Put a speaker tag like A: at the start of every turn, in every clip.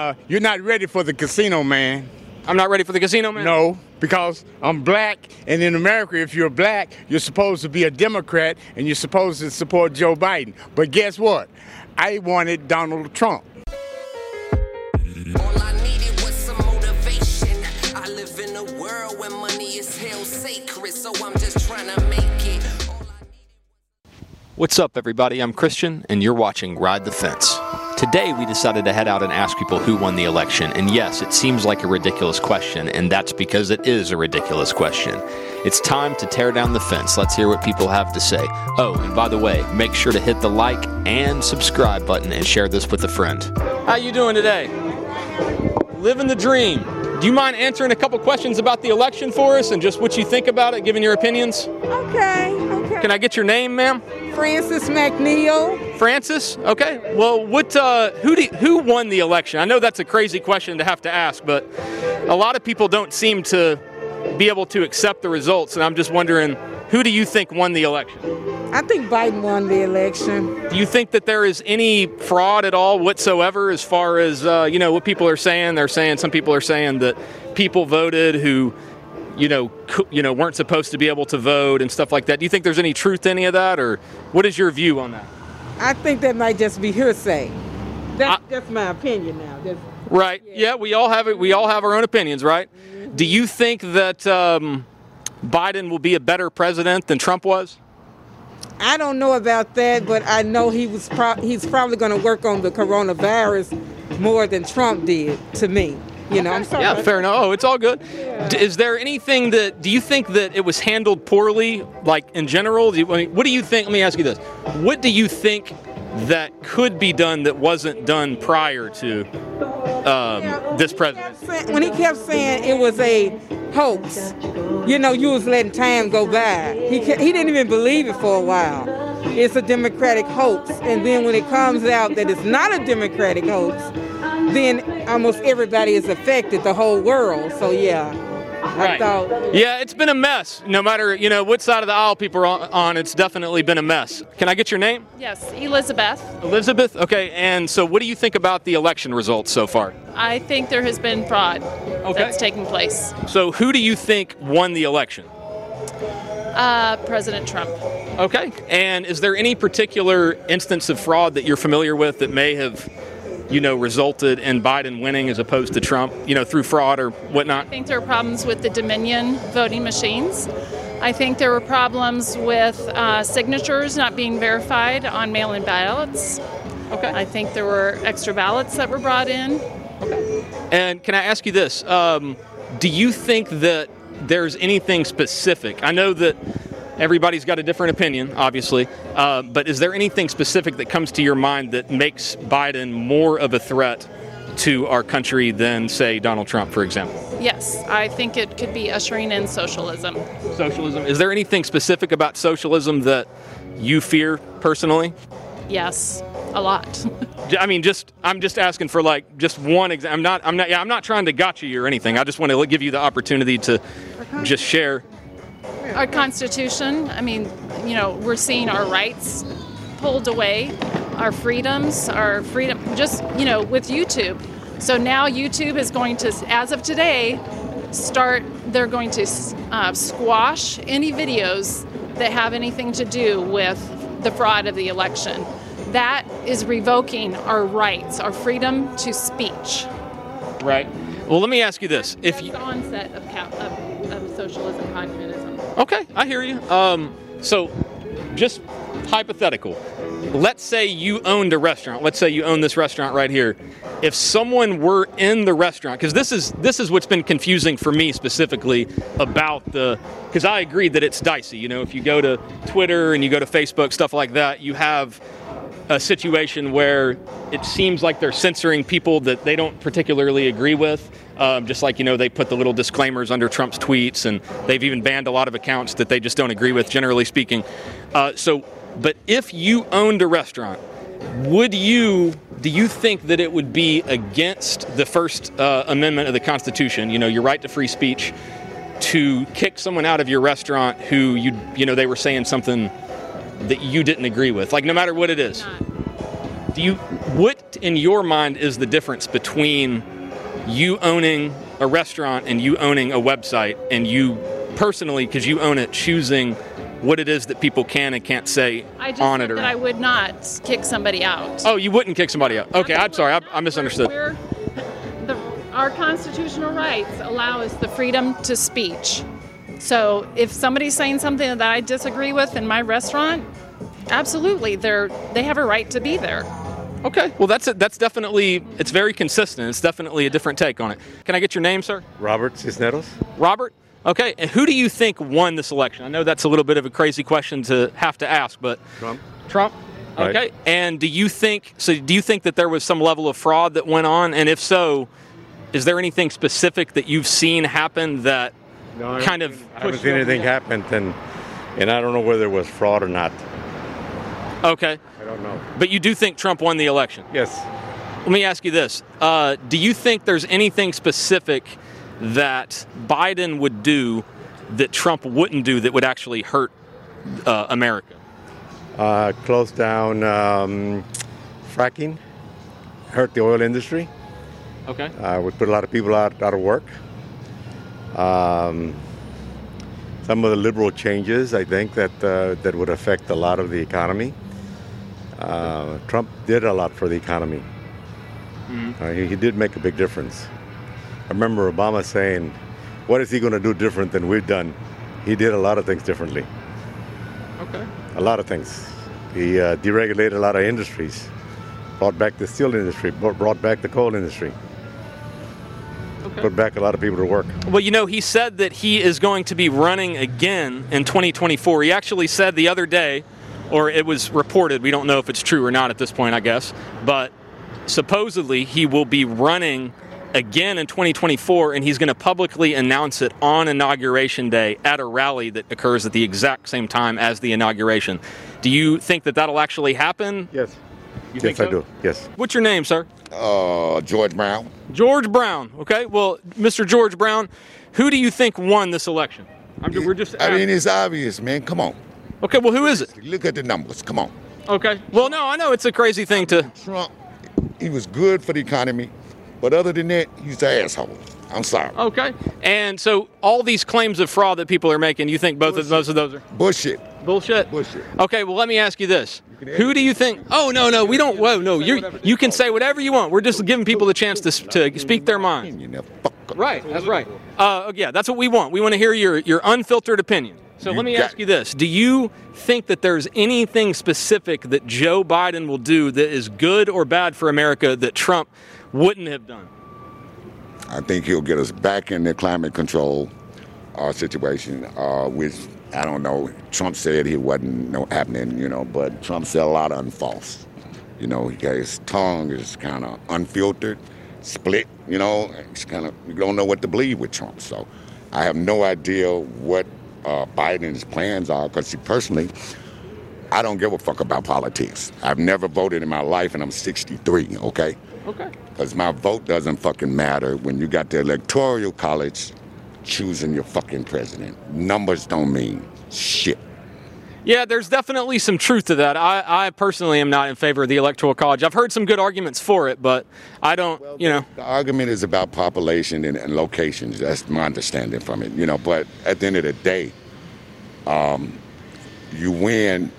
A: Uh, you're not ready for the casino, man.
B: I'm not ready for the casino, man.
A: No, because I'm black, and in America, if you're black, you're supposed to be a Democrat and you're supposed to support Joe Biden. But guess what? I wanted Donald Trump.
C: All I needed was some motivation. I live in a world where money is held sacred, so I'm just trying to make it. All I need-
B: What's up, everybody? I'm Christian, and you're watching Ride the Fence. Today, we decided to head out and ask people who won the election. And yes, it seems like a ridiculous question, and that's because it is a ridiculous question. It's time to tear down the fence. Let's hear what people have to say. Oh, and by the way, make sure to hit the like and subscribe button and share this with a friend. How you doing today? Living the dream. Do you mind answering a couple questions about the election for us and just what you think about it, giving your opinions?
D: Okay, okay.
B: Can I get your name, ma'am?
D: Francis McNeil.
B: Francis. Okay. Well, what? Uh, who do, who won the election? I know that's a crazy question to have to ask, but a lot of people don't seem to be able to accept the results, and I'm just wondering, who do you think won the election?
D: I think Biden won the election.
B: Do you think that there is any fraud at all whatsoever, as far as uh, you know what people are saying? They're saying some people are saying that people voted who. You know, you know, weren't supposed to be able to vote and stuff like that. Do you think there's any truth to any of that, or what is your view on that?
D: I think that might just be hearsay. That's
B: I-
D: that's my opinion now. That's,
B: Right. Yeah, we all have it. We all have our own opinions, right? Do you think that um, Biden will be a better president than Trump was?
D: I don't know about that, but I know he was pro- he's probably going to work on the coronavirus more than Trump did to me. You know, I'm sorry.
B: Yeah, fair enough. Oh, it's all good. D- Is there anything that do you think that it was handled poorly, like in general? Do you, I mean, what do you think? Let me ask you this: What do you think that could be done that wasn't done prior to um, this president?
D: When he kept saying it was a hoax, you know, you was letting time go by. He ca- he didn't even believe it for a while. It's a Democratic hoax, and then when it comes out that it's not a Democratic hoax, then almost everybody is affected, the whole world. So yeah, I
B: Right.
D: thought.
B: Yeah, it's been a mess. No matter you know what side of the aisle people are on, on, it's definitely been a mess. Can I get your name?
E: Yes, Elizabeth.
B: Elizabeth. Okay. And so, what do you think about the election results so far?
E: I think there has been fraud that's taking place.
B: So, who do you think won the election?
E: Uh, President Trump.
B: Okay. And is there any particular instance of fraud that you're familiar with that may have, you know, resulted in Biden winning as opposed to Trump? You know, through fraud or whatnot.
E: I think there are problems with the Dominion voting machines. I think there were problems with uh, signatures not being verified on mail in ballots.
B: Okay.
E: I think there were extra ballots that were brought in. Okay.
B: And can I ask you this? Um, do you think that there's anything specific? I know that everybody's got a different opinion, obviously, uh, but is there anything specific that comes to your mind that makes Biden more of a threat to our country than, say, Donald Trump, for example?
E: Yes, I think it could be ushering in socialism.
B: Socialism. Is there anything specific about socialism that you fear personally?
E: Yes, a lot.
B: I mean, just I'm just asking for like just one example. I'm not I'm not yeah I'm not trying to gotcha you or anything. I just want to give you the opportunity to just share.
E: Our Constitution, I mean, you know, we're seeing our rights pulled away, our freedoms, our freedom, just, you know, with YouTube. So now YouTube is going to, as of today, start, they're going to uh, squash any videos that have anything to do with the fraud of the election. That is revoking our rights, our freedom to speech.
B: Right. Well, let me ask you this: If
E: That's
B: you,
E: the onset of, cap- of, of socialism, communism.
B: Okay, I hear you. Um, so just hypothetical. Let's say you owned a restaurant. Let's say you own this restaurant right here. If someone were in the restaurant, because this is this is what's been confusing for me specifically about the, because I agree that it's dicey. You know, if you go to Twitter and you go to Facebook, stuff like that, you have a situation where it seems like they're censoring people that they don't particularly agree with. Um, just like you know, they put the little disclaimers under Trump's tweets, and they've even banned a lot of accounts that they just don't agree with, generally speaking. Uh, so, but if you owned a restaurant, would you? Do you think that it would be against the First uh, Amendment of the Constitution? You know, your right to free speech, to kick someone out of your restaurant who you you know they were saying something that you didn't agree with, like no matter what it is. Do you what in your mind is the difference between you owning a restaurant and you owning a website and you personally, because you own it, choosing what it is that people can and can't say
E: I just
B: on it or
E: that I would not kick somebody out.
B: Oh, you wouldn't kick somebody out. Okay, I'm sorry. I, I
E: We're-
B: misunderstood.
E: we're- the, our constitutional rights allow us the freedom to speech. So if somebody's saying something that I disagree with in my restaurant, absolutely, they're they have a right to be there.
B: Okay, well that's that's definitely it's very consistent. It's definitely a different take on it. Can I get your name, sir?
F: Robert Cisneros.
B: Robert. Okay, and who do you think won this election? I know that's a little bit of a crazy question to have to ask, but
F: Trump.
B: Trump.
F: Right.
B: Okay, and do you think so? Do you think that there was some level of fraud that went on, and if so, is there anything specific that you've seen happen that
F: No, I
B: kind of
F: I haven't seen anything happen, and and I don't know whether it was fraud or not.
B: Okay,
F: I don't know.
B: but you do think Trump won the election?
F: Yes.
B: Let me ask you this: uh, Do you think there's anything specific that Biden would do that Trump wouldn't do that would actually hurt uh, America?
F: Uh, closed down um, fracking, hurt the oil industry.
B: Okay.
F: Uh, would put a lot of people out, out of work. Um, some of the liberal changes, I think, that uh, that would affect a lot of the economy. Uh, Trump did a lot for the economy. Uh, he, he did make a big difference. I remember Obama saying, "What is he going to do different than we've done?" He did a lot of things differently.
B: Okay.
F: A lot of things. He uh, deregulated a lot of industries, brought back the steel industry, brought back the coal industry,
B: Okay.
F: put back a lot of people to work.
B: Well, you know, he said that he is going to be running again in 2024. He actually said the other day, or it was reported, we don't know if it's true or not at this point, I guess, but supposedly he will be running again in 2024 and he's going to publicly announce it on inauguration day at a rally that occurs at the exact same time as the inauguration. Do you think that that'll actually happen?
F: Yes.
B: You
F: yes,
B: think
F: I do. Yes.
B: What's your name, sir?
G: Uh, George Brown.
B: George Brown. Okay. Well, Mr. George Brown, who do you think won this election? I'm, we're just.
G: I mean, it's obvious, man. Come on.
B: okay. Well, who is it?
G: Look at the numbers. Come on.
B: Okay. Well, no, I know it's a crazy thing to.
G: Trump, he was good for the economy, but other than that, he's an asshole. I'm sorry.
B: Okay. And so all these claims of fraud that people are making, you think both of those of those are
G: Bullshit.
B: bullshit?
G: Bullshit.
B: Okay. Well, let me ask you this: Who do you think? Oh no, no, we don't. Whoa, no, you you can say whatever you want. We're just giving people the chance to to speak their mind.
G: You know, fuck up.
B: Right, that's right. Uh, yeah, that's what we want. We want to hear your, your unfiltered opinion. So let me ask you this Do you think that there's anything specific that Joe Biden will do that is good or bad for America that Trump wouldn't have done?
G: I think he'll get us back in the climate control uh, situation, uh, which I don't know. Trump said he wasn't no happening, you know, but Trump said a lot of unfalse. You know, his tongue is kind of unfiltered, split. You know, it's kind of you don't know what to believe with Trump. So I have no idea what uh, Biden's plans are because personally, I don't give a fuck about politics. I've never voted in my life, and I'm 63. Okay.
B: Okay.
G: Because my vote doesn't fucking matter when you got the electoral college choosing your fucking president. Numbers don't mean shit.
B: Yeah, there's definitely some truth to that. I, I personally am not in favor of the Electoral College. I've heard some good arguments for it, but I don't, you know.
G: The argument is about population and, and locations. That's my understanding from it, you know. But at the end of the day, um, you win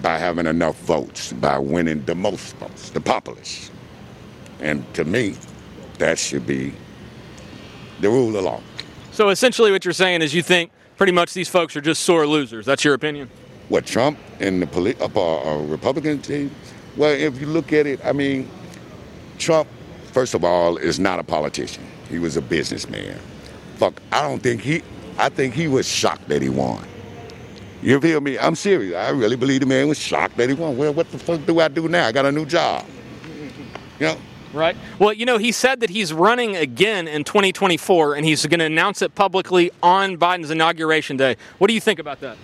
G: by having enough votes, by winning the most votes, the populace. And to me, that should be the rule of law.
B: So essentially, what you're saying is you think pretty much these folks are just sore losers. That's your opinion?
G: what Trump and the poli- uh, uh, Republican team. Well, if you look at it, I mean, Trump, first of all, is not a politician. He was a businessman. Fuck, I don't think he. I think he was shocked that he won. You feel me? I'm serious. I really believe the man was shocked that he won. Well, what the fuck do I do now? I got a new job. You know.
B: Right. Well, you know, he said that he's running again in 2024 and he's going to announce it publicly on Biden's inauguration day. What do you think about that?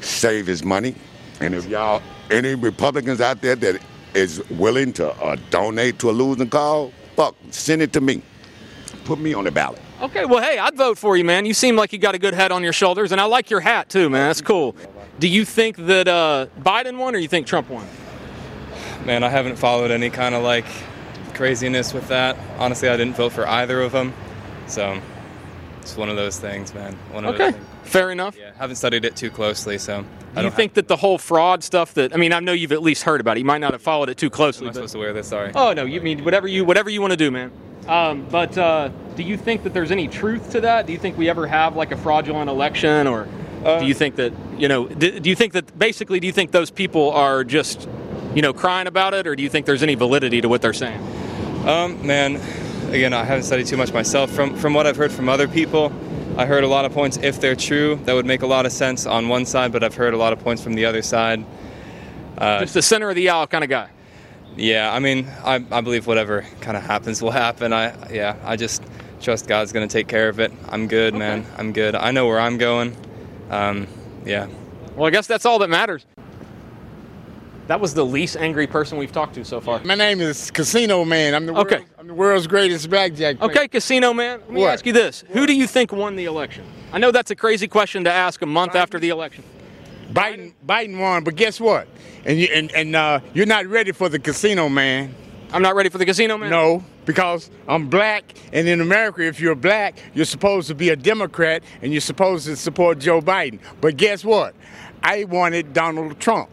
G: save his money. And if y'all, any Republicans out there that is willing to uh, donate to a losing cause, fuck, send it to me. Put me on the ballot.
B: Okay, well, hey, I'd vote for you, man. You seem like you got a good head on your shoulders, and I like your hat too, man. That's cool. Do you think that uh, Biden won, or you think Trump won?
H: Man, I haven't followed any kind of like craziness with that. Honestly, I didn't vote for either of them, so it's one of those things, man. One of
B: Okay,
H: those things.
B: fair enough.
H: Yeah, haven't studied it too closely, so.
B: Do you think that the whole fraud stuff that I mean, I know you've at least heard about it. You might not have followed it too closely.
H: Am I
B: but-
H: supposed to wear this? Sorry.
B: Oh no, you mean whatever you whatever you want to do, man. Um, but uh, do you think that there's any truth to that? Do you think we ever have like a fraudulent election, or do you think that you know? Do, do you think that basically do you think those people are just you know crying about it, or do you think there's any validity to what they're saying?
H: Um, man, again, I haven't studied too much myself. From from what I've heard from other people, I heard a lot of points. If they're true, that would make a lot of sense on one side, but I've heard a lot of points from the other side. Uh,
B: Just the center of the aisle kind of guy.
H: yeah, I mean, I, I believe whatever kind of happens will happen. I yeah, I just trust God's gonna take care of it. I'm good, man. I'm good. I know where I'm going. Um, yeah.
B: Well, I guess that's all that matters. That was the least angry person we've talked to so far.
A: My name is Casino Man. I'm the
B: Okay.
A: world's, I'm the world's greatest blackjack player.
B: Okay, Casino Man, let me
A: What?
B: ask you this. Who do you think won the election? I know that's a crazy question to ask a month after the election.
A: Biden Biden won, but guess what? And you and, and uh, you're not ready for the Casino Man.
B: I'm not ready for the Casino Man?
A: No, because I'm black, and in America, if you're black, you're supposed to be a Democrat and you're supposed to support Joe Biden. But guess what? I wanted Donald Trump.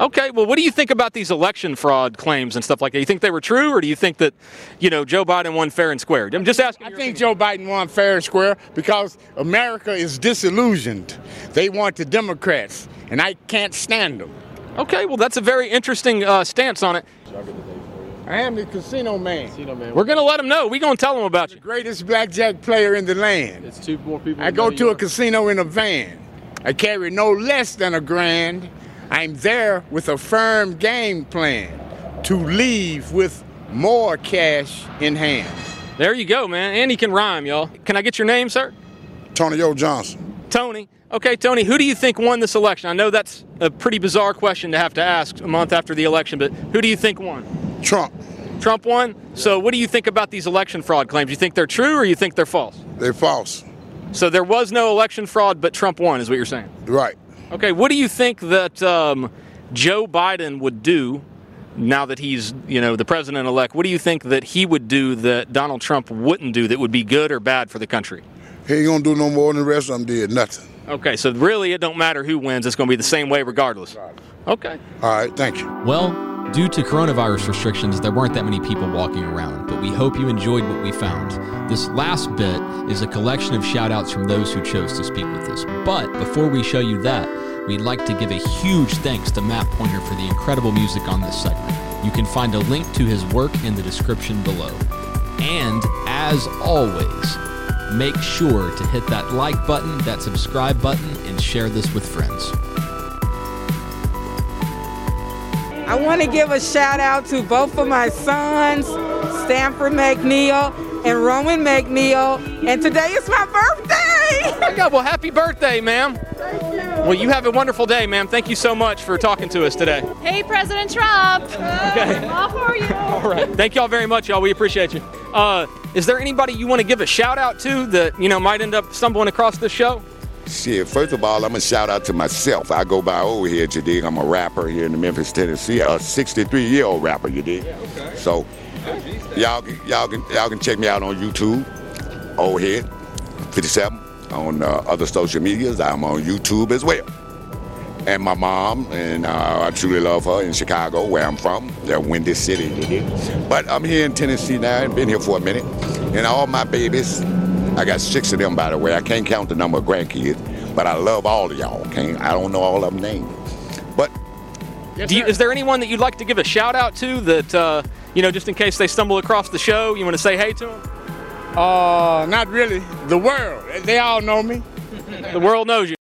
B: Okay, well, what do you think about these election fraud claims and stuff like that? You think they were true, or do you think that, you know, Joe Biden won fair and square? I'm just asking.
A: I think Joe Biden won fair and square because America is disillusioned. They want the Democrats, and I can't stand them.
B: Okay, well, that's a very interesting uh, stance on it.
A: I am the casino man.
B: We're going to let them know. We're going to tell them about you.
A: Greatest blackjack player in the land.
I: It's two more people.
A: I go to a casino in a van. I carry no less than a grand. I'm there with a firm game plan to leave with more cash in hand.
B: There you go, man. And he can rhyme, y'all. Can I get your name, sir?
J: Tony O. Johnson.
B: Tony. Okay, Tony, who do you think won this election? I know that's a pretty bizarre question to have to ask a month after the election, but who do you think won?
J: Trump.
B: Trump won? So, what do you think about these election fraud claims? You think they're true or you think they're false?
J: They're false.
B: So, there was no election fraud, but Trump won, is what you're saying?
J: Right.
B: Okay, what do you think that um, Joe Biden would do now that he's, you know, the president elect? What do you think that he would do that Donald Trump wouldn't do that would be good or bad for the country?
J: He ain't gonna do no more than the rest of them did. Nothing.
B: Okay, so really it don't matter who wins, it's going to be the same way regardless. Okay.
J: All right. Thank you.
K: Well, due to coronavirus restrictions, there weren't that many people walking around, but we hope you enjoyed what we found. This last bit is a collection of shout outs from those who chose to speak with us. But before we show you that, we'd like to give a huge thanks to Matt Pointer for the incredible music on this segment. You can find a link to his work in the description below. And as always, make sure to hit that like button, that subscribe button, and share this with friends.
D: I want to give a shout out to both of my sons, Stanford McNeil and Roman McNeil. And today is my birthday.
B: my God, well, happy birthday, ma'am. Well, you have a wonderful day, ma'am. Thank you so much for talking to us today.
E: Hey, President Trump.
B: Okay.
E: All for you.
B: All right. Thank y'all very much, y'all. We appreciate you. Uh, is there anybody you want to give a shout out to that, you know, might end up stumbling across this show?
G: Shit, first of all, I'm gonna shout out to myself. I go by over here, you dig. I'm a rapper here in Memphis, Tennessee. A 63 year old rapper, you dig. So y'all, can- y'all can y'all can check me out on YouTube, old head 57. On uh, other social medias, I'm on YouTube as well. And my mom, and uh, I truly love her in Chicago, where I'm from, the Windy City, you dig. But I'm here in Tennessee now, and been here for a minute. And all my babies, I got six of them, by the way. I can't count the number of grandkids, but I love all of y'all. Okay, I don't know all of them names, but
B: Do you, is there anyone that you'd like to give a shout out to that, uh, you know, just in case they stumble across the show, you want to say hey to them?
A: Uh, not really. The world. They all know me.
B: The world knows you.